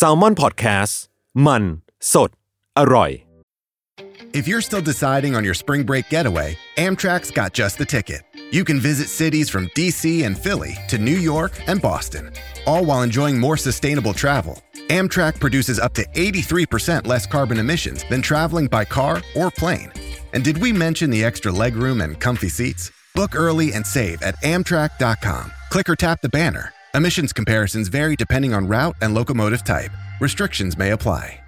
s a l ม o n PODCAST มันสดอร่อย If you're still deciding on your spring break getaway, Amtrak's got just the ticket. You can visit cities from DC and Philly to New York and Boston, all while enjoying more sustainable travel. Amtrak produces up to 83% less carbon emissions than traveling by car or plane. And did we mention the extra legroom and comfy seats? Book early and save at Amtrak.com. Click or tap the banner. Emissions comparisons vary depending on route and locomotive type. Restrictions may apply.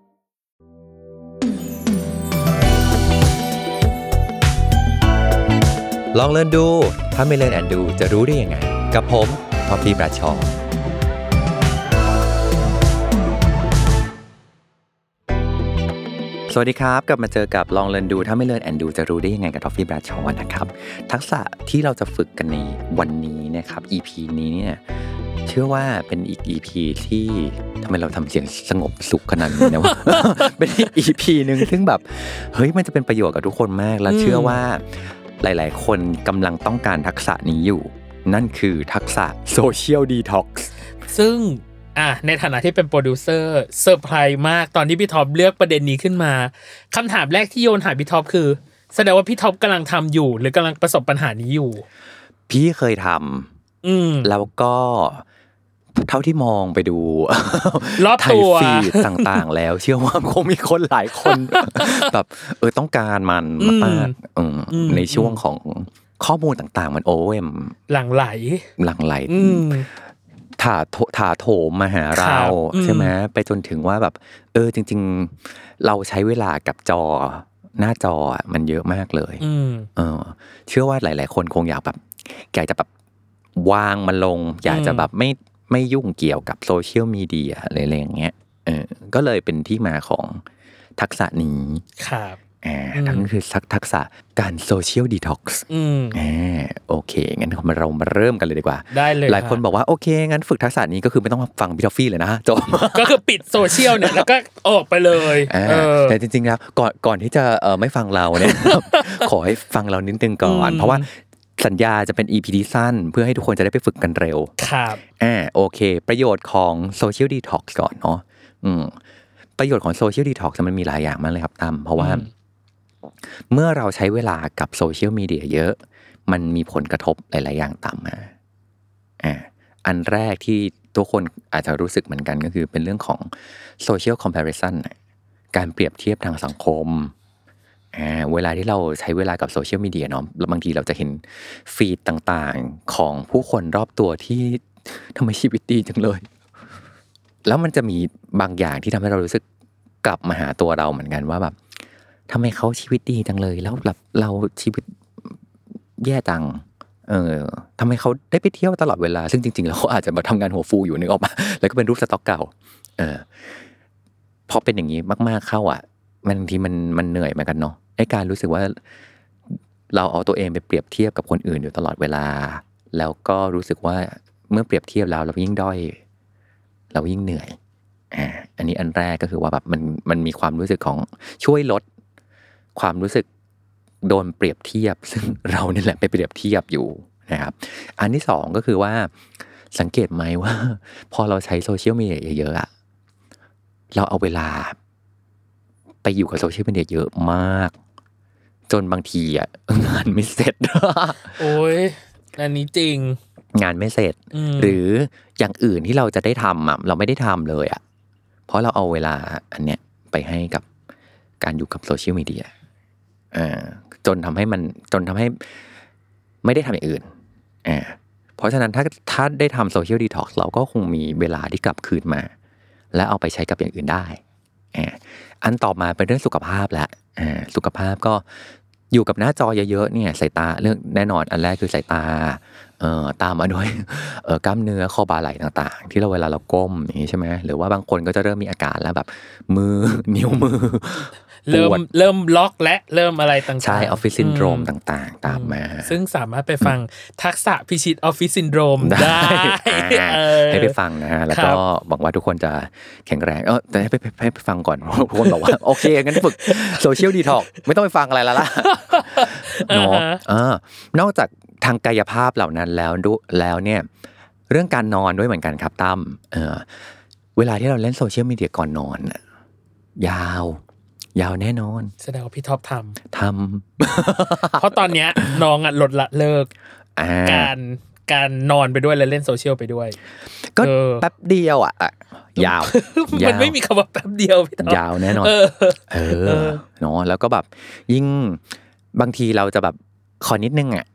ลองเล่นดู ถ้าไม่เล่นแอนดูจะรู้ได้ยังไง กับผมท็อมพีประชอสวัสดีครับ กลับมาเจอกับลองเรียนดู ถ้าไม่เรียนแอนดูจะรู้ได้ยังไงกับทอฟฟี่บราชอนะครับ ทักษะที่เราจะฝึกกันในวันนี้นะครับ EP นี้เนี่ยเชื่อว่าเป็นอีก EP ที่ทำไมเราทำเสียงสงบสุขขนาดนี้นะวะเป็นอีก EP หนึ่งซึ่งแบบ เฮ้ยมันจะเป็นประโยชน์กับทุกคนมากและเชื่อว่า หลายๆ คนกำลังต้องการทักษะนี้อยู่ นั่นคือทักษะ social detoxซึ่งอะในฐานะที่เป็นโปรดิวเซอร์เซอร์ไพรส์มากตอนที่พี่ท็อปเลือกประเด็นนี้ขึ้นมาคำถามแรกที่โยนหาพี่ท็อปคือ แสดงว่าพี่ท็อปกำลังทำอยู่ หรือกำลังประสบปัญหานี้อยู่ พี่เคยทำอืมแล้วก็ เท่าที่มองไปดูรอบไทตัยวฟีดต่างๆ แล้ว เชื่อว่าคงมีคนหลายคนแบบเออต้องการมันมากๆอืมอืมในช่วงของข้อมูลต่างๆ มันโอเอ็มหลังไหล หลั่งไหลอืมถาโถถาโถมมาหาครัเราบอืมใช่ไหมไปจนถึงว่าแบบ เออจริง ๆ เราใช้เวลากับจอหน้าจออะมันเยอะมากเลยอืมเออ เชื่อว่าหลาย ๆ คนคงอยากแบบอยากจะแบบวางมันลง อยากจะแบบไม่ ไม่ยุ่งเกี่ยวกับโซเชียลมีเดียอะไรอะไรอย่างเงี้ยเออก็เลยเป็นที่มาของทักษะนี้ ครับอ่าอืมนั่นคือทักษะการ social detox อืมอ่าโอเค งั้นเรามาเริ่มกันเลยดีกว่า ได้เลย หลายคนครับบอกว่า โอเค งั้นฝึกทักษะนี้ก็คือไม่ต้องฟังพี่ทอฟฟี่เลยนะจบ ก็คือปิดโซเชียลเนี่ยแล้วก็ออกไปเลยอ่าเออแต่จริงๆแล้วก่อนก่อนที่จะเออไม่ฟังเราเนี่ยขอให้ฟังเรานิดนึงก่อนอืมเพราะว่า สัญญาจะเป็น EP ที่สั้น เพื่อให้ทุกคนจะได้ไปฝึกกันเร็ว ครับอ่าโอเค ประโยชน์ของ social detox ก่อนเนาะอืมประโยชน์ของ social detox มันมีหลายอย่างมากเลยครับตั้มเพราะว่าอืมเมื่อเราใช้เวลากับโซเชียลมีเดียเยอะ มันมีผลกระทบหลาย ๆ อย่างตามมาอ่าอันแรกที่ทุกคนอาจจะรู้สึกเหมือนกันก็คือเป็นเรื่องของโซเชียลคอมเพ r i ชันการเปรียบเทียบทางสังคม อ่าเวลาที่เราใช้เวลากับโซเชียลมีเดียเนาะบางทีเราจะเห็น feed ต่างๆของผู้คนรอบตัวที่ทำไมชีวิตดีจังเลย แล้วมันจะมีบางอย่างที่ทำให้เรารู้สึกกลับมาหาตัวเราเหมือนกันว่าแบบทำไมเขาชีวิตดีจังเลย แล้วแบบเราชีวิตแย่จัง เออทำไมเขาได้ไปเที่ยวตลอดเวลา ซึ่งจริงๆแล้วเขาอาจจะมาทำงานหัวฟูอยู่นึกออกมาแล้วก็เป็นรูปสต็อกเก่า เออพอเป็นอย่างนี้มาก ๆเข้าอะบางทีมันมันเหนื่อยเหมือนกันเนาะ ไอ้การรู้สึกว่าเราเอาตัวเองไปเปรียบเทียบกับคนอื่นอยู่ตลอดเวลา แล้วก็รู้สึกว่าเมื่อเปรียบเทียบแล้วเรายิ่งด้อย เรายิ่งเหนื่อยอ่าอันนี้อันแรกก็คือว่าแบบมันมันมีความรู้สึกของช่วยลด ความรู้สึกโดนเปรียบเทียบ ซึ่งเรานี่แหละไปเปรียบเทียบอยู่นะครับ อันที่สองก็คือว่าสังเกตไหมว่า พอเราใช้โซเชียลมีเดียเยอะๆอะเราเอาเวลา ไปอยู่กับโซเชียลมีเดียเยอะมาก จนบางทีอะงานไม่เสร็จ โอ้ยอันนี้จริง งานไม่เสร็จอืมหรืออย่างอื่นที่เราจะได้ทำอะเราไม่ได้ทำเลยอะ เพราะเราเอาเวลาอันเนี้ยไปให้กับการอยู่กับโซเชียลมีเดียอ่าจนทำให้มันจนทำให้ไม่ได้ทำอย่างอื่นอ่าเพราะฉะนั้นถ้าถ้าได้ทำ social detox เราก็คงมีเวลาที่กลับคืนมา และเอาไปใช้กับอย่างอื่นได้ อันต่อมาเป็นเรื่องสุขภาพแล้วอ่าสุขภาพก็อยู่กับหน้าจอเยอะๆเนี่ยสายตาเรื่องแน่นอนอันแรกคือสายตาเอ่อตามมาด้วยเอ่อกล้ามเนื้อข้อบ่าไหล่ต่างๆ ที่เราเวลาเราก้มอย่างนี้ใช่ไหมหรือว่าบางคนก็จะเริ่มมีอาการแล้วแบบ มือนิ้วมือ เริ่มปวดเริ่มล็อกและเริ่มอะไรต่างๆ ใช่ออฟฟิศซินโดรมอืมต่างๆ ตามมา ซึ่งสามารถไปฟังทักษะพิชิตออฟฟิศซินโดรมได้อ่าเออให้ไปฟังนะฮะแล้วครัก็บหวังว่าทุกคนจะแข็งแรงเออแต่ให้ไปให้ไปฟังก่อนทุกคนบอกว่า โอเค งั้นฝึก social detox ไม่ต้องไปฟังอะไรแล้วล่ะเนาะเออนอกจากทางกายภาพเหล่านั้นแล้วดูแล้วเนี่ยเรื่องการนอนด้วยเหมือนกันครับตั้มเออเวลาที่เราเล่นโซเชียลมีเดียก่อนนอนน่ะยาว ยาวแน่นอน แสดงว่าพี่ท็อปทำเพราะตอนเนี้ยน้องอะลดละเลิกทำอ่าการการนอนไปด้วยและเล่นโซเชียลไปด้วย ก็เออแป๊บเดียวอะอะยาว มันยาวไม่มีคำว่าแป๊บเดียวพี่ท็อปยาวแน่นอนเออเออเนาะแล้วก็แบบ ยิ่งบางทีเราจะแบบขอนิดนึงอะ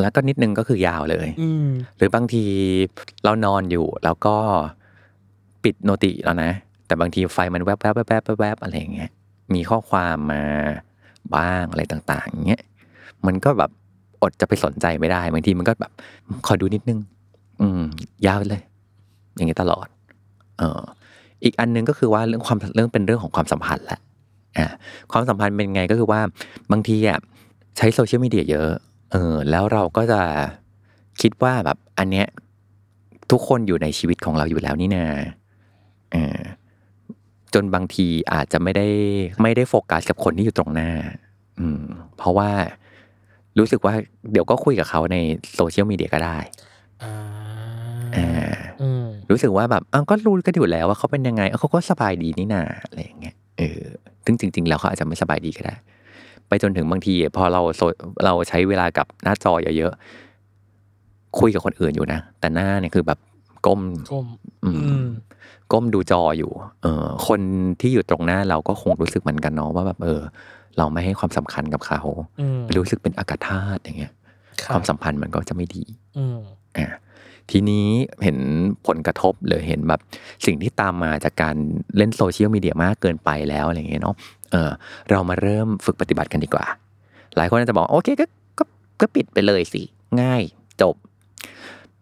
แล้วก็นิดนึงก็คือยาวเลยอืมหรือบางทีเรานอนอยู่แล้วก็ปิดโนติแล้วนะ แต่บางทีไฟมันแวบแวบแวบแวบแวบแวบอะไรอย่างเงี้ยมีข้อความมาบ้างอะไรต่างๆเงี้ยมันก็แบบอดจะไปสนใจไม่ได้บางทีมันก็แบบขอดูนิดนึง อืม ยาวเลย อย่างเงี้ยตลอด เอออีกอันหนึงก็คือว่าเรื่องความเรื่องเป็นเรื่องของความสัมพันธ์แหละอ่าความสัมพันธ์เป็นไงก็คือว่าบางทีอะใช้โซเชียลมีเดียเยอะ เออ แล้วเราก็จะคิดว่าแบบอันเนี้ยทุกคนอยู่ในชีวิตของเราอยู่แล้วนี่นาเออ จนบางทีอาจจะไม่ได้ไม่ได้โฟกัสกับคนที่อยู่ตรงหน้า อืม เพราะว่ารู้สึกว่าเดี๋ยวก็คุยกับเขาในโซเชียลมีเดียก็ได้อ่าอ่าอืมรู้สึกว่าแบบอ้าวก็รู้กันอยู่แล้วว่าเขาเป็นยังไงเอ้าเขาก็สบายดีนี่นาอะไรอย่างเงี้ยเออซึ่งจริง ๆ แล้วเขาอาจจะไม่สบายดีก็ได้ ไปจนถึงบางที พอเราโซเราใช้เวลากับหน้าจอเยอะๆคุยกับคนอื่นอยู่นะ แต่หน้าเนี่ยคือแบบ ก้มก้มอืมอืมก้มดูจออยู่ เออคนที่อยู่ตรงหน้าเราก็คงรู้สึกเหมือนกันเนาะว่าแบบเออ เราไม่ให้ความสำคัญกับเขาอืมรู้สึกเป็นอากาศธาตุอย่างเงี้ยคความสัมพันธ์มันก็จะไม่ดีอืมอะทีนี้เห็นผลกระทบหรือเห็นแบบสิ่งที่ตามมาจากการเล่นโซเชียลมีเดียมากเกินไปแล้วอะไรอย่างเงี้ยเนาะเออเรามาเริ่มฝึกปฏิบัติกันดีกว่า หลายคนอาจจะบอกโอเคก็ก็ก็ปิดไปเลยสิ ง่ายจบ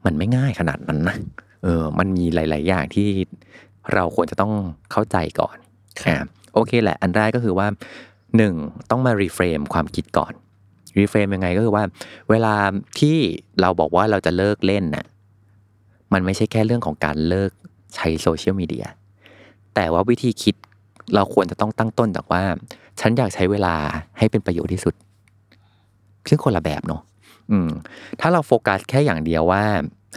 มันไม่ง่ายขนาดนั้นนะ เออมันมีหลาย ๆ อย่างที่เราควรจะต้องเข้าใจก่อนอ่าโอเคแหละ อันแรกก็คือว่าหนึ่งต้องมา reframe ความคิดก่อน reframe ยังไงก็คือว่า เวลาที่เราบอกว่าเราจะเลิกเล่นน่ะมันไม่ใช่แค่เรื่องของการเลิกใช้โซเชียลมีเดียแต่ว่าวิธีคิดเราควรจะต้องตั้งต้นจากว่า ฉันอยากใช้เวลาให้เป็นประโยชน์ที่สุด ซึ่งคนละแบบเนาะอืม ถ้าเราโฟกัสแค่อย่างเดียวว่า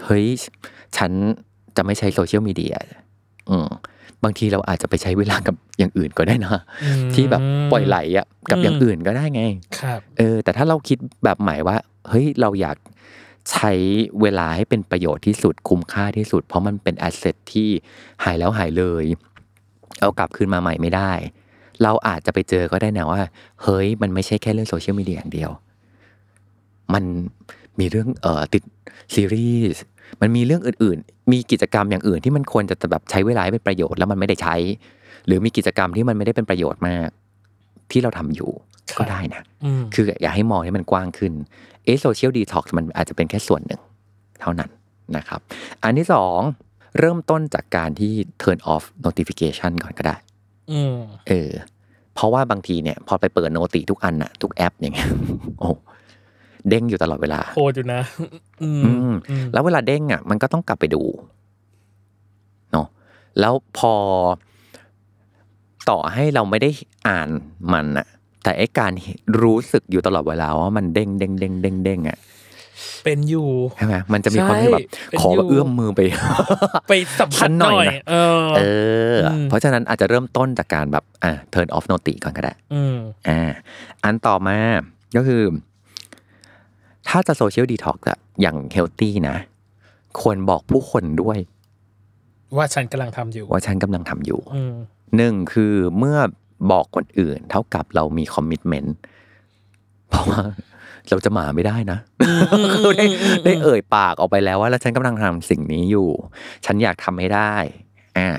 เฮ้ย ฉันจะไม่ใช้โซเชียลมีเดียอืมบางทีเราอาจจะไปใช้เวลากับอย่างอื่นก็ได้นะอืมที่แบบปล่อยไหลอะกับอืมอย่างอื่นก็ได้ไงครับเออ แต่ถ้าเราคิดแบบใหม่ว่า เฮ้ยเราอยากใช้เวลาให้เป็นประโยชน์ที่สุดคุ้มค่าที่สุด เพราะมันเป็น asset ที่หายแล้วหายเลย เอากลับคืนมาใหม่ไม่ได้ เราอาจจะไปเจอก็ได้นะว่า เฮ้ย มันไม่ใช่แค่เรื่องโซเชียลมีเดียอย่างเดียว มันมีเรื่องเอ่อติดซีรีส์ มันมีเรื่องอื่นๆ มีกิจกรรมอย่างอื่นที่มันควรจะแบบใช้เวลาให้เป็นประโยชน์แล้วมันไม่ได้ใช้ หรือมีกิจกรรมที่มันไม่ได้เป็นประโยชน์มาก ที่เราทำอยู่ครับก็ได้นะอืมคืออยากให้มองให้มันกว้างขึ้น เอโซเชียลดีท็อกซ์มันอาจจะเป็นแค่ส่วนหนึ่ง เท่านั้นนะครับ อันที่สองเริ่มต้นจากการที่ turn off notification ก่อนก็ได้อืมเออ เพราะว่าบางทีเนี่ย พอไปเปิดโนติทุกอันน่ะทุกแอปอย่างเงี้ย โอ้ เด้งอยู่ตลอดเวลาโคตรอยู่นะอืมอืมอืมแล้วเวลาเด้งอะ มันก็ต้องกลับไปดูเนาะแล้วพอ ต่อให้เราไม่ได้อ่านมันอะแต่ไอ้การรู้สึกอยู่ตลอดเวลาว่ามันเด้งเด้งเด้งเด้งเด้งอะเป็นอยู่ใช่ไหมมันจะมีความที่แบบใช่เป็นขออยู่เอื้อมมือไป ไปสัมผัสหน่อยนะเออเอออมเพราะฉะนั้นอาจจะเริ่มต้นจากการแบบอ่า turn off noti ก่อนก็ได้อืมอ่าอันต่อมาก็คือ ถ้าจะ social detox อะอย่าง healthy นะ ควรบอกผู้คนด้วย ว่าฉันกำลังทำอยู่ ว่าฉันกำลังทำอยู่อืมหนึ่งคือเมื่อบอกคนอื่น เท่ากับเรามีคอมมิชเมนต์เพราะว่าเราจะหมาไม่ได้นะคือได้ได้เอ่ยปากออกไปแล้วว่าแล้วฉันกำลังทำสิ่งนี้อยู่ ฉันอยากทำให้ได้ อ่า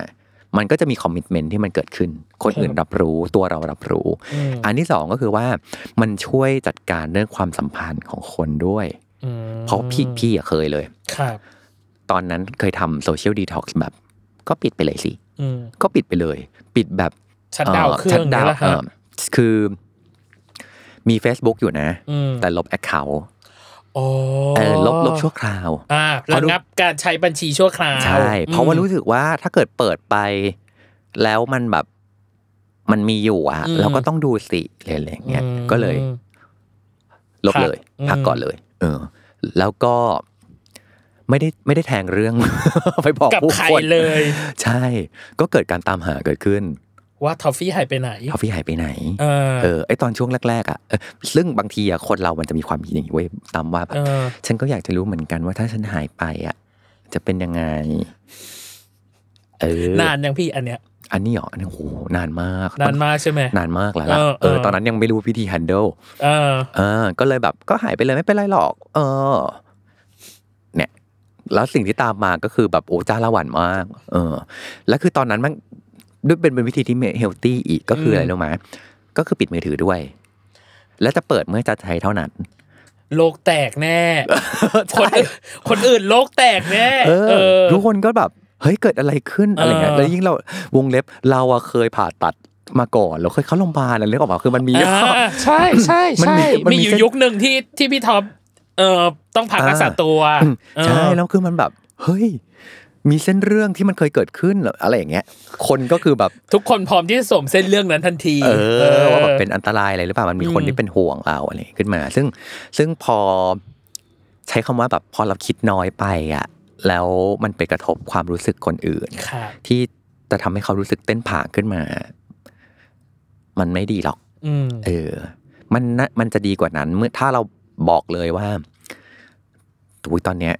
มันก็จะมี commitment ที่มันเกิดขึ้น คนอื่นรับรู้ตัวเรารับรู้อืมอันที่สองก็คือว่ามันช่วยจัดการเรื่องความสัมพันธ์ของคนด้วยอืมเพราะพี่พี่อะเคยเลยครับ ตอนนั้นเคยทำ social detox แบบ ก็ปิดไปเลยสิอืมก็ปิดไปเลย ปิดแบบ shut down เครื่องชัดดาวนี่แหละฮะคือมี Facebook อยู่นะอืมแต่ลบแอคเคาท์โอ้เออ ลบลบชั่วคราวอ่าพอระดูงับการใช้บัญชีชั่วคราวใช่เพราะว่ารู้สึกว่าถ้าเกิดเปิดไป แล้วมันแบบมันมีอยู่อะอืมเราก็ต้องดูสิอะไรอย่างเงี้ยอืมก็เลย ลบเลยอืมพักก่อนเลย เออ แล้วก็ไม่ได้ไม่ได้แทงเรื่อง ไปบอกกับผู้ใครคนเลย ใช่ ก็เกิดการตามหาเกิดขึ้น ว่าทอฟฟี่หายไปไหนทอฟฟี่หายไปไหน เออเออไอตอนช่วงแรกๆอะเออซึ่งบางทีอะคนเรามันจะมีความคิดอย่างนี้เว้ยตามว่าแบบเออฉันก็อยากจะรู้เหมือนกันว่าถ้าฉันหายไปอะจะเป็นยังไง เออนานยังพี่อันเนี้ย อันนี้เหรออันนี้โอ้โหนานมาก นานมากใช่ไหมนานมากแล้วล่ะเออเออเออตอนนั้นยังไม่รู้วิธี handle เออเออ ก็เลยแบบก็หายไปเลยไม่เป็นไรหรอก เออ เนี่ย แล้วสิ่งที่ตามมาก็คือแบบโอ้จ้าละหวันมาก เออ แล้วคือตอนนั้นมัน ด้วยเป็นเป็นวิธีที่เฮลตี้อีกก็คืออะไรอืมรู้ไหมก็คือปิดมือถือด้วย แล้วจะเปิดเมื่อจะใช้เท่านั้นโลกแตกแน่ คนอื่นคนอื่นโลกแตกแน่เอเอออทุกคนก็แบบเฮ้ยเกิดอะไรขึ้นอะไรเงี้ยเออแล้วยิ่งเราวงเล็บเราอะเคยผ่าตัดมาก่อนเราเคยเข้าโรงพยาบาลอะไรเรื่องออกมาคือมันมีอ่าใช่ใช่มันใช่มีมันมีมีอยู่เส้นยุคหนึ่งที่ที่พี่ท็อปเอ่อต้องพักอ่ารักษาตัวอืมเออใช่แล้วคือมันแบบ เฮ้ย มีเส้นเรื่องที่มันเคยเกิดขึ้นเหรออะไรอย่างเงี้ย คนก็คือแบบทุกคนพร้อมที่จะสวมเส้นเรื่องนั้นทันที เออว่าแบบเป็นอันตรายอะไรหรือเปล่ามันมีคนอืมที่เป็นห่วงเราอะไรขึ้นมา ซึ่งซึ่งพอใช้คำว่าแบบพอเราคิดน้อยไปอะแล้วมันไปกระทบความรู้สึกคนอื่นครับที่จะทำให้เขารู้สึกเต้นผางขึ้นมา มันไม่ดีหรอกอืมเออ มันนะมันจะดีกว่านั้น เมื่อถ้าเราบอกเลยว่าอุยตอนเนี้ย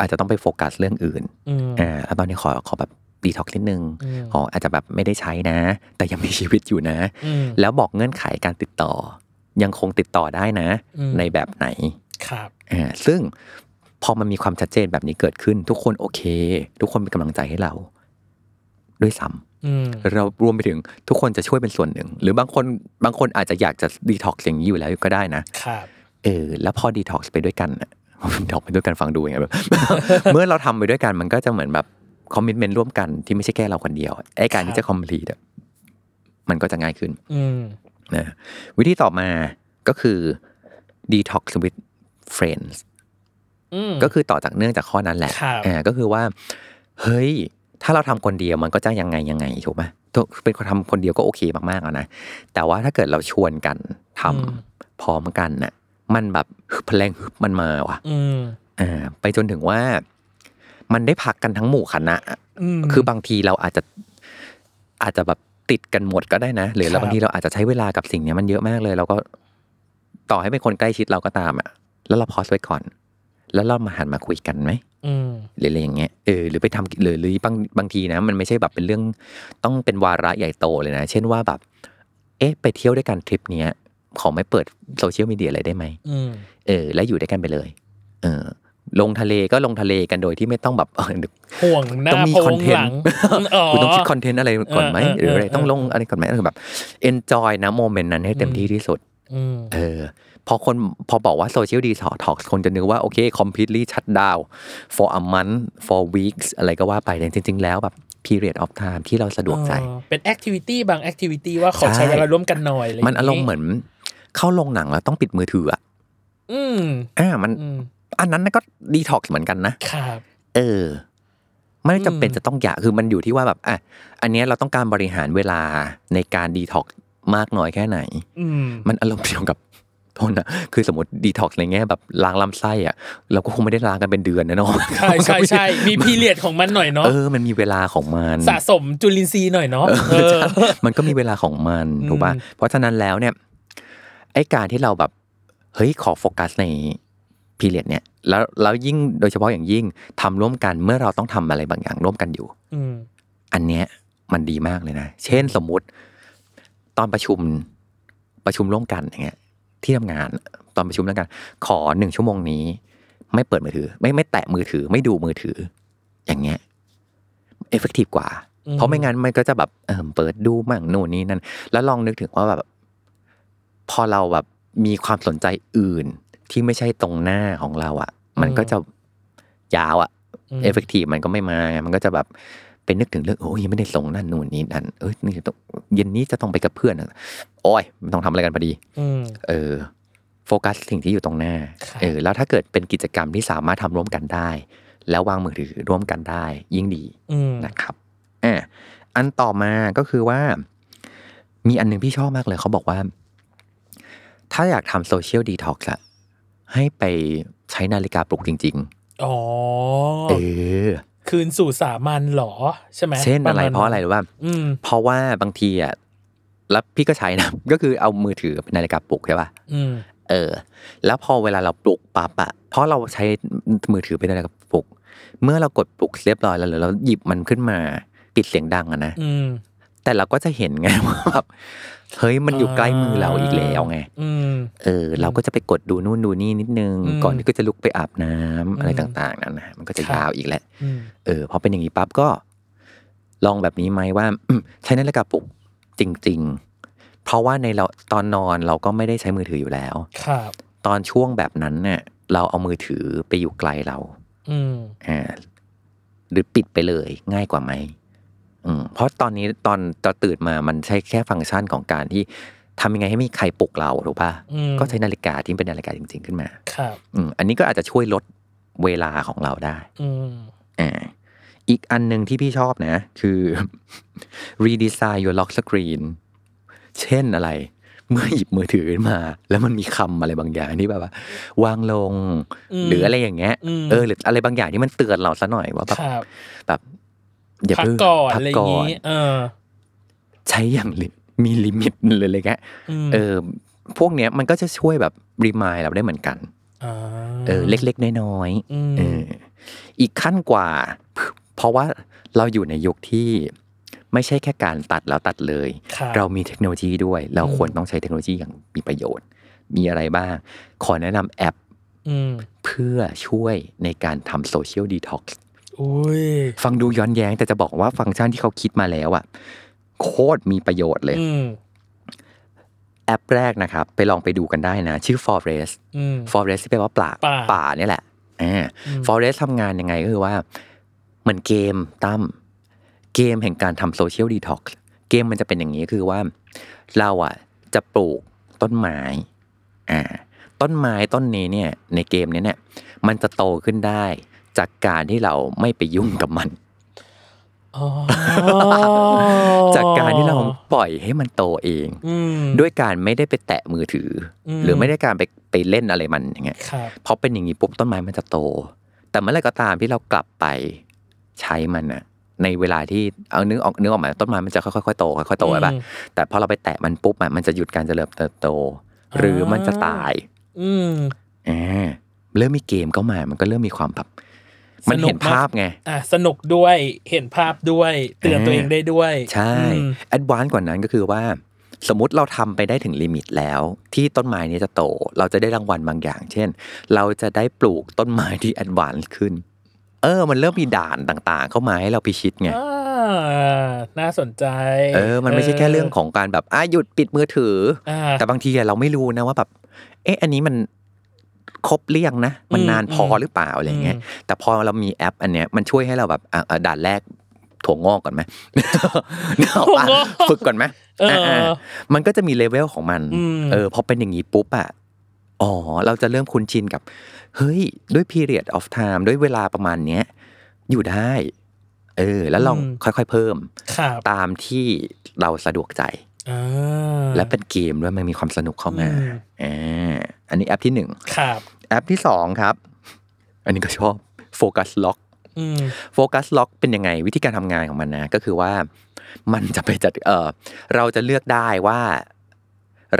อาจจะต้องไปโฟกัสเรื่องอื่นอืมอ่าแล้วตอนนี้ขอขอแบบดีท็อกนิดนึงอืมขออาจจะแบบไม่ได้ใช้นะ แต่ยังมีชีวิตอยู่นะอืมแล้วบอกเงื่อนไขการติดต่อ ยังคงติดต่อได้นะอืมในแบบไหนครับอ่าซึ่งพอมันมีความชัดเจนแบบนี้เกิดขึ้น ทุกคนโอเค ทุกคนเป็นกำลังใจให้เรา ด้วยซ้ำอืมเรารวมไปถึงทุกคนจะช่วยเป็นส่วนหนึ่ง หรือบางคนบางคนอาจจะอยากจะดีท็อกซ์อย่างนี้อยู่แล้วก็ได้นะ ครับ เออ แล้วพอดีท็อกซ์ไปด้วยกันน่ะ ดีท็อกไปด้วยกันฟังดูอย่างไงแบบเมื่อเราทำไปด้วยกันมันก็จะเหมือนแบบ commitment ร่วมกันที่ไม่ใช่แค่เราคนเดียวไอ้การที่จะ complete มันก็จะง่ายขึ้นอืมนะวิธีต่อมาก็คือ detox with friends อืมก็คือต่อจากเนื่องจากข้อนั้นแหละครับอ่าก็คือว่า เฮ้ย ถ้าเราทำคนเดียวมันก็จะยังไงยังไงถูกไหมตัวเป็นคนทำคนเดียวก็โอเคมากๆแล้วนะแต่ว่าถ้าเกิดเราชวนกันทำพร้อมกันน่ะ มันแบบฮึบแรงฮึบมันมาว่ะอืมอ่า ไปจนถึงว่า มันได้พักกันทั้งหมู่คณะอืมคือบางทีเราอาจจะอาจจะแบบติดกันหมดก็ได้นะ หรือครัเราบบางทีเราอาจจะใช้เวลากับสิ่งเนี้ยมันเยอะมากเลยเราก็ต่อให้เป็นคนใกล้ชิดเราก็ตามอะ แล้วเราพอสไว้ก่อน แล้วเรามาหันมาคุยกันไหมอืมหรืออะไรอย่างเงี้ยเออหรือไปทำหรือหรือบางบางทีนะ มันไม่ใช่แบบเป็นเรื่องต้องเป็นวาระใหญ่โตเลยนะ เช่นว่าแบบ เอ๊ะ ไปเที่ยวด้วยกันทริปเนี้ย ขอไม่เปิดโซเชียลมีเดียอะไรได้ไหมอืมเออ แล้วอยู่ด้วยกันไปเลย เออ ลงทะเลก็ลงทะเลกันโดยที่ไม่ต้องแบบเออห่วงหน้าต้องมีโพคอนงเทนหลังต์อ๋อคุณต้องคิดคอนเทนต์อะไรก่อนไหมเออหรืออะไรเออต้องลงเอออะไรก่อนไหมคือแบบ enjoy นะโมเมนต์นั้นให้เต็มอืมที่ที่สุดอืมเออพอคนพอบอกว่า social detox คนจะนึกว่า โอเค completely shut down for a month for weeks อะไรก็ว่าไปแต่จริง ๆ แล้วแบบ period of time ที่เราสะดวกใจเออเป็น activity บาง activity ว่าขอใช้ใช่เวลาร่วมกันหน่อยอะไรย่งมันอารมณ์เหมือน เข้าโรงหนังแล้วต้องปิดมือถืออะอืมอ่ามันอืมอันนั้นน่ะก็ดีท็อกเหมือนกันนะครับ เออ ไม่จำเป็นอืมจะต้องอยากคือมันอยู่ที่ว่าแบบอะอันเนี้ยเราต้องการบริหารเวลาในการดีท็อกมากน้อยแค่ไหน อืมมันอารมณ์เดียวกับโทษนะคือสมมติดีท็อกในแง่แบบล้างลำไส้อะเราก็คงไม่ได้ล้างกันเป็นเดือนนะเนาะใช่ใช่ใช่มีพีเรียดของมันหน่อยเนาะเออมันมีเวลาของมันสะสมจุลินทรีย์หน่อยเนาะเออมันก็มีเวลาของมันอืมถูกป่ะเพราะฉะนั้นแล้วเนี่ย ไอ้การที่เราแบบเฮ้ยขอโฟกัสในพีเรียดเนี่ยแล้วแล้วยิ่งโดยเฉพาะอย่างยิ่งทำร่วมกันเมื่อเราต้องทำอะไรบางอย่างร่วมกันอยู่ อืมอันเนี้ยมันดีมากเลยนะ เช่นสมมุติ ตอนประชุมประชุมร่วมกันอย่างเงี้ย ที่ทำงานตอนประชุมร่วมกัน ขอหนึ่งชั่วโมงนี้ ไม่เปิดมือถือ ไม่ไม่แตะมือถือ ไม่ดูมือถือ อย่างเงี้ยเอฟเฟกตีฟกว่าอืมเพราะไม่งั้นมันก็จะแบบเออเปิดดูมั่งนู่นนี่นั่นแล้วลองนึกถึงว่าแบบ พอเราแบบมีความสนใจอื่นที่ไม่ใช่ตรงหน้าของเราอะ มันก็จะยาวอะอืมเอฟเฟกตีฟมันก็ไม่มาไงมันก็จะแบบเป็นนึกถึงเรื่องโอ้ยยังไม่ได้ส่งนั่นนู่นนี่นั่นเอ้ยนี่ต้องเย็นนี้จะต้องไปกับเพื่อนอะโอ้ยไม่ต้องทำอะไรกันพอดีอืมเออ โฟกัสสิ่งที่อยู่ตรงหน้าครับเออแล้วถ้าเกิดเป็นกิจกรรมที่สามารถทำร่วมกันได้ แล้ววางมือถือร่วมกันได้ ยิ่งดีอืมนะครับอะอันต่อมาก็คือว่า มีอันหนึงพี่ชอบมากเลยเขาบอกว่า ถ้าอยากทำโซเชียลดีท็อกซ์อะให้ไปใช้นาฬิกาปลุกจริงอ๋อๆเออ คืนสู่สามัญเหรอ ใช่ไหมเช่นอะไรปมณเพราะอะไรรู้ป่ะอืมเพราะว่าบางทีอะแล้วพี่ก็ใช้นะ ก็คือเอามือถือเป็นนาฬิกาปลุกใช่ป่ะอืมเออ แล้วพอเวลาเราปลุกปั๊บอะเพราะเราใช้มือถือเป็นนาฬิกาปลุก เมื่อเรากดปลุกเรียบร้อยแล้วหรือเราหยิบมันขึ้นมาปิดเสียงดังอะนะอืม แต่เราก็จะเห็นไงว่าแบบเฮ้ยมันอยู่ใกล้มือเราอีกแล้วไงอืมเออ เราก็จะไปกดดูนู่นดูนี่นิดนึงอืมก่อนที่ก็จะลุกไปอาบน้ำอะไรอืมต่างๆนั่นนะมันก็จะครับยาวอีกแหละอืมเออพอเป็นอย่างนี้ปั๊บก็ ลองแบบนี้ไหมว่าใช้นาฬิกาปลุกจริง ๆ เพราะว่าในเราตอนนอนเราก็ไม่ได้ใช้มือถืออยู่แล้ว ครับ ตอนช่วงแบบนั้นเนี่ย เราเอามือถือไปอยู่ไกลเรา อืมอ่าหรือปิดไปเลยง่ายกว่าไหมอืม เพราะตอนนี้ตอนตอนตื่นมามันใช้แค่ฟังก์ชันของการที่ทำยังไงให้ไม่มีใครปลุกเราถูกป่ะอืมก็ใช้นาฬิกาที่เป็นนาฬิกาจริง ๆขึ้นมา ครับอืมอันนี้ก็อาจจะช่วยลดเวลาของเราได้อืมอ่าอีกอันหนึ่งที่พี่ชอบนะ คือ redesign your lock screen เช่นอะไร เมื่อหยิบมือถือขึ้นมา แล้วมันมีคำอะไรบางอย่างที่แบบว่า วางลง หรืออะไรอย่างเงี้ยอืมเออหรืออะไรบางอย่างที่มันเตือนเราซะหน่อยว่าแบบครับแบบ อย่าพักเพิ่งก่อนพัอะไรอย่างก่อนงี้เออ ใช้อย่าง limit limit เลยเลยแกอืมเออ พวกเนี้ยมันก็จะช่วยแบบ remind เราได้เหมือนกันาเออ เล็กๆน้อยๆอืมเออ อีกขั้นกว่า เพราะว่าเราอยู่ในยุคที่ไม่ใช่แค่การตัดแล้วตัดเลยครับเรามีเทคโนโลยีด้วย เราอืมควรต้องใช้เทคโนโลยีอย่างมีประโยชน์ มีอะไรบ้าง ขอแนะนำแอปอืมเพื่อช่วยในการทำ social detox อุ้ย ฟังดูย้อนแย้งแต่จะบอกว่าฟังก์ชันที่เขาคิดมาแล้วอะโคตรมีประโยชน์เลยอืมแอปแรกนะครับ ไปลองไปดูกันได้นะ ชื่อ Forest อืม Forest ที่แปลว่าป่าป่าป่าเนี่ยแหละอ่าอืม Forest ทำงานยังไงก็คือว่า เหมือนเกมตั้มเกมแห่งการทำ social detoxเกมมันจะเป็นอย่างนี้คือว่า เราอะ จะปลูกต้นไม้อ่าต้นไม้ต้นนี้เนี่ย ในเกมเนี้ยเนี่ย มันจะโตขึ้นได้ จากการที่เราไม่ไปยุ่งกับมันอ๋อจากการที่เราปล่อยให้มันโตเองอืมด้วยการไม่ได้ไปแตะมือถืออมหรือไม่ได้การไปไปเล่นอะไรมันอย่างเงี้ยครับพอเป็นอย่างนี้ปุ๊บต้นไม้มันจะโต แต่เมื่อไหรก็ตามที่เรากลับไปใช้มันอะในเวลาที่เอานึกออกนึกออกไหมต้นไม้มันจะค่อยๆโตค่อยๆโตไปปะอืมแต่พอเราไปแตะมันปุ๊บอะมันจะหยุดการเจริญเติบโต หรือมันจะตาย อืมอ่าเริ่มมีเกมเข้ามามันก็เริ่มมีความแบบ มันเห็นสนุกมากภาพไงอะสนุกด้วยเห็นภาพด้วยเตือนอ่าตัวเองได้ด้วย ใช่อืม advance กว่านั้นก็คือว่า สมมติเราทำไปได้ถึง limit แล้ว ที่ต้นไม้นี้จะโต เราจะได้รางวัลบางอย่าง เช่น เราจะได้ปลูกต้นไม้ที่ advance ขึ้น เออ มันเริ่มมีด่านต่างๆ เข้ามาให้เราพิชิตไงอ่าน่าสนใจ เออ มันไม่ใช่แค่เรื่องของการแบบอะหยุดปิดมือถือออ่าแต่บางทีอะเราไม่รู้นะว่าแบบ เอ๊ะ อันนี้มัน ครบเรียงนะ มันอืมนานพออืมหรือเปล่าอะไรเงี้ยอืมแต่พอเรามีแอป อันเนี้ยมันช่วยให้เราแบบอะอะด่านแรกถั่วงอกก่อนไหมนึกออกปะฝึกก่อนไหมเอออ่าๆมันก็จะมีเลเวลของมันอืมเออพอเป็นอย่างนี้ปุ๊บอะอ๋อเราจะเริ่มคุ้นชินกับ เฮ้ย ด้วย period of time ด้วยเวลาประมาณเนี้ยอยู่ได้ เออ แล้วลองค่อยๆเพิ่มครับตามที่เราสะดวกใจอ่า และเป็นเกมด้วยมันมีความสนุกเข้ามาอืมอ่าอันนี้แอปที่หนึ่งครับแอปที่สองครับ อันนี้ก็ชอบโฟกัสล็อกอืมโฟกัสล็อกเป็นยังไงวิธีการทำงานของมันนะก็คือว่ามันจะไปจัดเออเราจะเลือกได้ว่า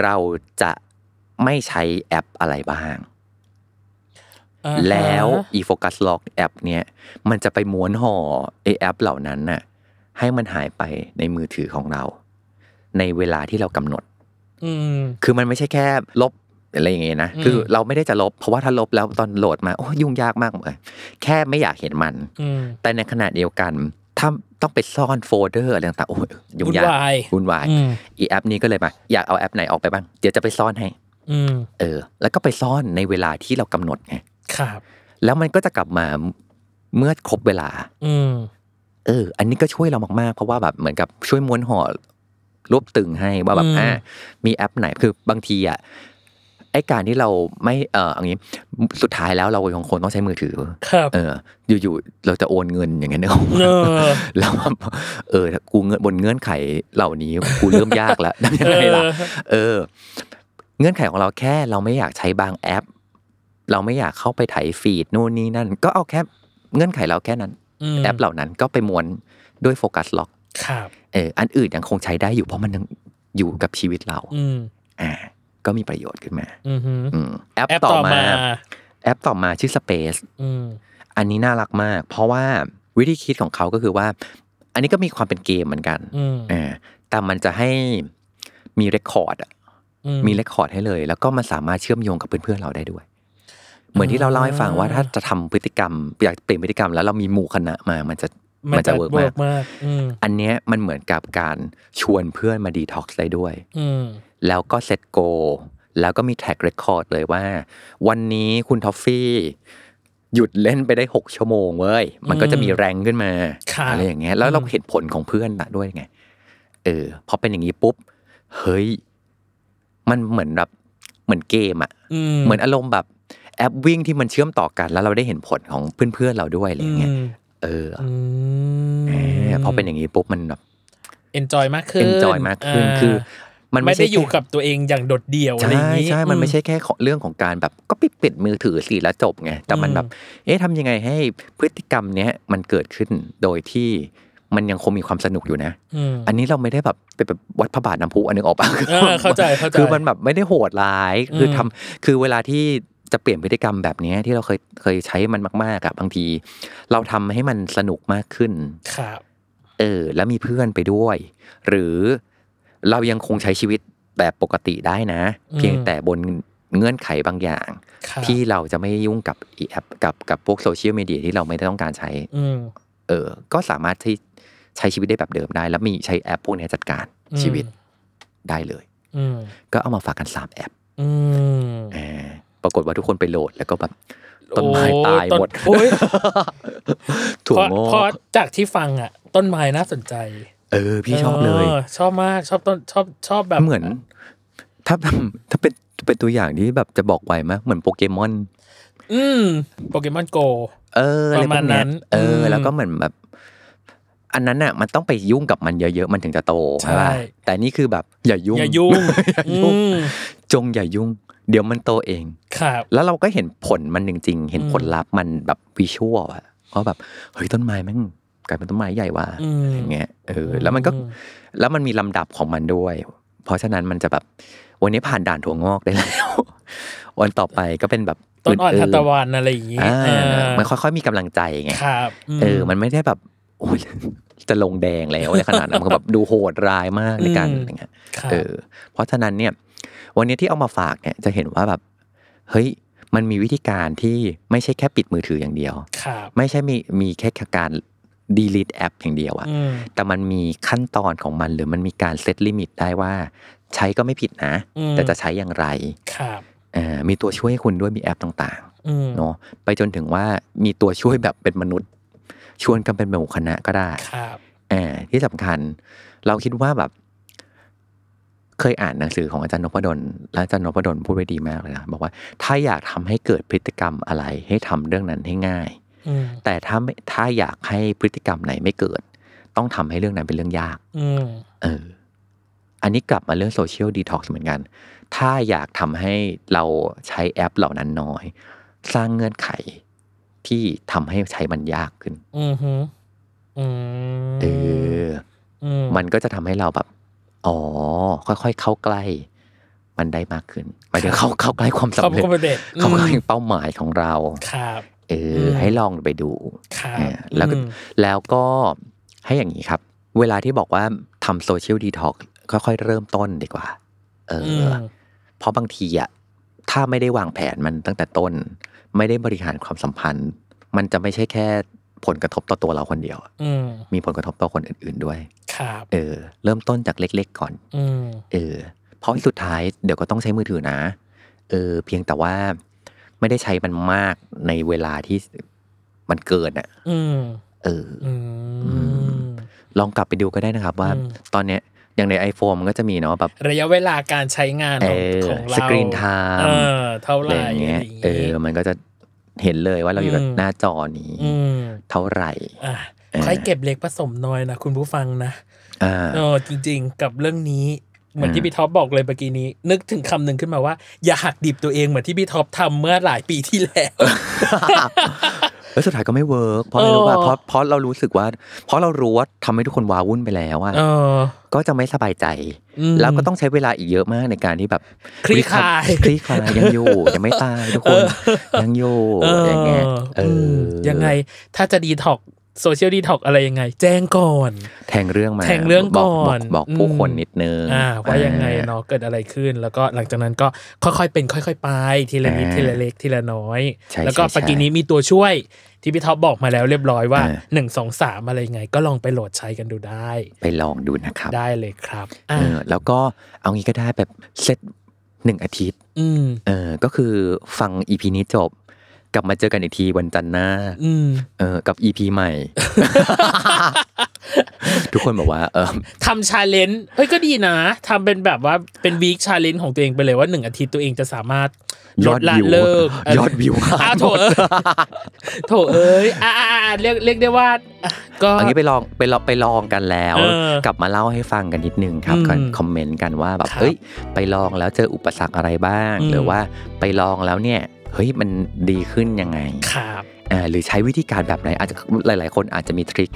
เราจะไม่ใช้แอปอะไรบ้างอ่าฮะแล้ว e-focus lock แอป เนี้ยมันจะไปม้วนห่อไอแอปเหล่านั้นน่ะให้มันหายไปในมือถือของเรา ในเวลาที่เรากำหนดอืมคือมันไม่ใช่แค่ลบอะไรอย่างเงี้ยนะอืมคือเราไม่ได้จะลบ เพราะว่าถ้าลบแล้วตอนโหลดมาโอ้ยุ่งยากมากเลยแค่ไม่อยากเห็นมันอืมแต่ในขณะเดียวกันถ้าต้องไปซ่อนโฟลเดอร์อะไรต่างๆโอ้ยยุ่งยากวุ่นวายวุ่นวายอืมอีแอปนี้ก็เลยมาอยากเอาแอปไหนออกไปบ้างเดี๋ยวจะไปซ่อนให้อืมเออ แล้วก็ไปซ่อนในเวลาที่เรากำหนดไงครับ แล้วมันก็จะกลับมาเมื่อครบเวลา อืมเออ อันนี้ก็ช่วยเรามากๆ เพราะว่าแบบเหมือนกับช่วยม้วนห่อ รวบตึงให้ว่าแบบอืมอ่ามีแอปไหนคือบางทีอะไอการที่เราไม่เอออย่างนี้สุดท้ายแล้วเรายังคงต้องใช้มือถือครับเออ อยู่ๆเราจะโอนเงินอย่างเงี้ยเนอะเออแล้วแบบเออกูเงินบนเงื่อนไขเหล่านี้กูเริ่มยากแล้วทำยังไงล่ะเออ เงื่อนไขของเราแค่เราไม่อยากใช้บางแอป เราไม่อยากเข้าไปไถฟีดนู่นนี่นั่น ก็เอาแค่เงื่อนไขเราแค่นั้นมแอปเหล่านั้นก็ไปม้วนด้วยโฟกัสล็อก ครับเอออันอื่นยังคงใช้ได้อยู่เพราะมันยังอยู่กับชีวิตเราอืมอ่า ก็มีประโยชน์ขึ้นมาอืมฮึอืมแอปแอปต่ต่ออมามา แอปต่อมาชื่อ Space อืมอันนี้น่ารักมาก เพราะว่าวิธีคิดของเขาก็คือว่า อันนี้ก็มีความเป็นเกมเหมือนกันอืมเออแต่มันจะให้มี record อะอืมมี record ให้เลย แล้วก็มันสามารถเชื่อมโยงกับเพื่อนๆเราได้ด้วย เหมือนที่เราเล่าให้ฟังว่าถ้าจะทำพฤติกรรม อยากเปลี่ยนพฤติกรรม แล้วเรามีหมู่คณะมา มันจะ มันจะ work มากมากอืมอันเนี้ยมันเหมือนกับการชวนเพื่อนมาดีท็อกซ์ได้ด้วยอืมแล้วก็ set goal แล้วก็มี track record เลยว่า วันนี้คุณทอฟฟี่หยุดเล่นไปได้หกชั่วโมงเว้ย มันก็จะมีแรงขึ้นมาครับอะไรอย่างเงี้ย แล้วเราอืมเห็นผลของเพื่อนน่ะด้วยไง เออ พอเป็นอย่างนี้ปุ๊บ เฮ้ย มันเหมือนแบบเหมือนเกมอะอืมเหมือนอารมณ์แบบแอปวิ่งที่มันเชื่อมต่อกันแล้วเราได้เห็นผลของเพื่อนๆเราด้วยอะไรอย่างเงี้ยม เอออืเอมอพอเป็นอย่างนี้ปุ๊บมันแบบ enjoy มากขึ้น enjoy มากขึ้นาคือ มันไม่ไม่ได้ใช่อยู่แค่กับตัวเองอย่างโดดเดี่ยวอะไรอใช่ย่างนี้ใช่ มันไม่ใช่แค่ของเรื่องของการแบบก็ปิดปิดมือถือสิแล้วจบไงแต่มันแบบ เอ๊ะทำยังไงให้พฤติกรรมเนี้ยมันเกิดขึ้นโดยที่มันยังคงมีความสนุกอยู่นะอืมอันนี้เราไม่ได้แบบไปแบบวัดพระบาทน้ำพุอันนึงออกปะเออเข้าใจเข้าใจ คือมันแบบไม่ได้โหดร้าย คือทำอืมคือเวลาที่ จะเปลี่ยนพฤติกรรมแบบเนี้ยที่เราเคยเคยใช้มันมากๆอะบางที เราทำให้มันสนุกมากขึ้นครับ เออ แล้วมีเพื่อนไปด้วย หรือเรายังคงใช้ชีวิตแบบปกติได้นะอืมเพียงแต่บนเงื่อนไขบางอย่างครับที่เราจะไม่ยุ่งกับอีแอปกับกับพวกโซเชียลมีเดียที่เราไม่ได้ต้องการใช้อืมเออ ก็สามารถที่ใช้ชีวิตได้แบบเดิมได้ แล้วมีใช้แอปพวกนี้จัดการอืมชีวิตได้เลยอืมก็เอามาฝากกันสามแอปอืมเออ ปรากฏว่าทุกคนไปโหลดแล้วก็แบบต้นไม้โอ้ตายต้นหมดโอ้ยถั่วเพราะงอเพราะกจากที่ฟังอะ ต้นไม้น่าสนใจ เออ พี่ชอบเลย ชอบมากชอบต้นชอบชอบแบบเหมือน ถ้าถ้าเป็นเป็นตัวอย่างที่แบบจะบอกไว้ไหมเหมือนโปเกมอน อืมโปเกมอนโกเอออะไรประพมาวณกเนี้นั้ยนเอออมแล้วก็เหมือนแบบ อันนั้นน่ะ มันต้องไปยุ่งกับมันเยอะๆ มันถึงจะโตใช่ใช่ป่ะแต่นี่คือแบบ อย่ายุ่ง อย่ายุ่งอย่ายุ่งอืมจงอย่ายุ่ง เดี๋ยวมันโตเองครับ แล้วเราก็เห็นผลมันจริง ๆ เห็นอืมผลลัพธ์มันแบบวิชวลอะว่าแบบเฮ้ยต้นไม้แม่งกลายเป็นต้นไม้ใหญ่ว่ะอืมอย่างเงี้ยเออ แล้วมันก็อืมแล้วมันมีลำดับของมันด้วย เพราะฉะนั้นมันจะแบบวันนี้ผ่านด่านถั่วงอกได้แล้ว วันต่อไปก็เป็นแบบต้นอ่อนๆทานตะวันอะไรอย่างงี้อ่าอ่ามันค่อยๆมีกำลังใจไงครับเออ มันไม่ได้แบบโอ้ยจะลงแดงแล้วในขนาดนั้นมันก็แบบดูโหดร้ายมากในการอืมอย่างเงี้ยครับเออ เพราะฉะนั้นเนี่ย วันนี้ที่เอามาฝากเนี่ยจะเห็นว่าแบบเฮ้ยมันมีวิธีการที่ไม่ใช่แค่ปิดมือถืออย่างเดียวครับไม่ใช่มีมีแค่การ delete แอปอย่างเดียวอะอืมแต่มันมีขั้นตอนของมันหรือมันมีการ set limit ได้ว่า ใช้ก็ไม่ผิดนะอืมแต่จะใช้อย่างไรครับเอ่อมีตัวช่วยให้คุณด้วยมีแอปต่างอืมๆเนาะไปจนถึงว่ามีตัวช่วยแบบเป็นมนุษย์ ชวนกันเป็นหมู่คณะก็ได้ครับเออที่สำคัญ เราคิดว่าแบบ เคยอ่านหนังสือของอาจารย์นพดลและอาจารย์นพดลพูดไว้ดีมากเลยนะบอกว่าถ้าอยากทำให้เกิดพฤติกรรมอะไรให้ทำเรื่องนั้นให้ง่ายอืมแต่ถ้าไม่ถ้าอยากให้พฤติกรรมไหนไม่เกิด ต้องทำให้เรื่องนั้นเป็นเรื่องยากอืมเออ อันนี้กลับมาเรื่อง social detox เหมือนกัน ถ้าอยากทำให้เราใช้แอปเหล่านั้นน้อย สร้างเงื่อนไขที่ทำให้ใช้มันยากขึ้น อืมฮึอืมเอออืมมันก็จะทำให้เราแบบ อ๋อ ค่อยๆ เข้าใกล้ มันได้มากขึ้นหมายถึงเข้าเข้าใกล้ความขอบสำเร็จคุณประเด็นเข้าใกล้เป้าหมายของเราครับเอออมให้ลองไปดูครับเออแล้วก็อืมแล้วก็ให้อย่างนี้ครับ เวลาที่บอกว่าทำโซเชียลดีท็อกค่อยๆ เริ่มต้นดีกว่า เอออือมเพราะบางทีอะถ้าไม่ได้วางแผนมันตั้งแต่ต้น ไม่ได้บริหารความสัมพันธ์ มันจะไม่ใช่แค่ ผลกระทบต่อตัวเราคนเดียวอะอืมมีผลกระทบต่อคนอื่น ๆด้วยครับเออ เริ่มต้นจากเล็ก ๆ ก่อนอืมเออเพราะสุดท้ายเดี๋ยวก็ต้องใช้มือถือนะเออ เพียงแต่ว่าไม่ได้ใช้มันมากในเวลาที่มันเกินอะอืมเอออืมลองกลับไปดูก็ได้นะครับว่าอืมตอนเนี้ยอย่างใน iPhone มันก็จะมีเนาะแบบระยะเวลาการใช้งานของเออของเรา screen time เออเท่าอะไหไรร่อย่างเงี้ยะไรเออ มันก็จะ เห็นเลยว่าเราอยู่กับอืมหน้าจอนี้อืมเท่าไหร่อะเออค่อยเก็บเล็กผสมน้อยนะคุณผู้ฟังนะอ่าเออจริง ๆ กับเรื่องนี้เหมือนอ่าที่พี่ท็อปบอกเลยเมื่อกี้นี้ นึกถึงคำหนึ่งขึ้นมาว่า อย่าหักดิบตัวเองเหมือนที่พี่ท็อปทำเมื่อหลายปีที่แล้ว แล้วสุดท้ายก็ไม่เวิร์กเพราะอะไรรู้ป่ะเออเพราะเพราะเรารู้สึกว่า เพราะเรารู้ว่าทำให้ทุกคนว้าวุ่นไปแล้วอะเออก็จะไม่สบายใจอืมแล้วก็ต้องใช้เวลาอีกเยอะมากในการที่แบบคลี่คลายคลี่คลายยังอยู่ยังไม่ตายทุกคนยังอยู่อย่างเงี้ยเอออยังไงถ้าจะ detox social detox อะไรยังไง แจ้งก่อน แทงเรื่องมาแทงเรื่องบก่อนบอกบอกผู้อืมคนนิดนึงอ่าว่ายังไงเนาะเกิดอะไรขึ้น แล้วก็หลังจากนั้นก็ค่อยๆเป็น ค่อย ๆ ไป ทีละนิดอ่าทีละเล็กทีละน้อยใช่แล้วก็ใช่ปกี้นี้มีตัวช่วยที่พี่ท็อปบอกมาแล้วเรียบร้อยว่าอ่าหนึ่งสองสามอะไรยังไง ก็ลองไปโหลดใช้กันดูได้ ไปลองดูนะครับ ได้เลยครับเออ่าอแล้วก็เอางี้ก็ได้แบบเซตหนึ่งอาทิตย์ อืมเออก็คือฟังอีพีนี้จบ กลับมาเจอกันอีกทีวันจันทร์หน้าอืมเออกับอีพีใหม่ ทุกคนบอกว่า เออทำชาเลนจ์เฮ้ยก็ดีนะทำเป็นแบบว่าเป็นวีคชาเลนจ์ของตัวเองไปเลยว่าหนึ่งอาทิตย์ตัวเองจะสามารถยลอดดละวิวเลิกยอดวิวอ้าวโถเอ้ยโถเอ้ยอ่าอ่าอ่าเรียกเรียกได้ว่าอะก็อันนี้ไปลองไปลองไปลองกันแล้วเออกลับมาเล่าให้ฟังกันนิดนึงครับอืมกันคอมเมนต์กันว่าแบบครับเฮ้ยไปลองแล้วเจออุปสรรคอะไรบ้างอืมหรือว่าไปลองแล้วเนี่ย เฮ้ยมันดีขึ้นยังไงครับอ่าหรือใช้วิธีการแบบไหนอาจจะหลาย ๆ คนอาจจะมีทริค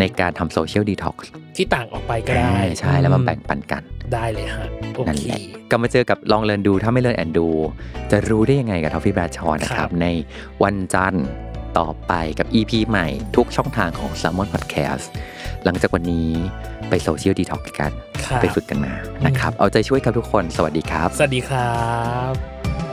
ในการทำโซเชียลดีท็อกซ์ที่ต่างออกไปก็ได้ ใช่แล้วมาแบ่งปันกัน ได้เลยฮะโอนั่นเคแหละกลับมาเจอกับลองเรียนดูถ้าไม่เรียนแอนดู จะรู้ได้ยังไงกับทอฟฟี่แบรดชอนะคครัรับบในวันจันทร์ต่อไปกับ EP ใหม่ทุกช่องทางของ s ซ l m o n Podcast หลังจากวันนี้ไปโซเชียลดีท็อกกันครับไปฝึกกันมานะครับ เอาใจช่วยครับทุกคน สวัสดีครับ สวัสดีครับ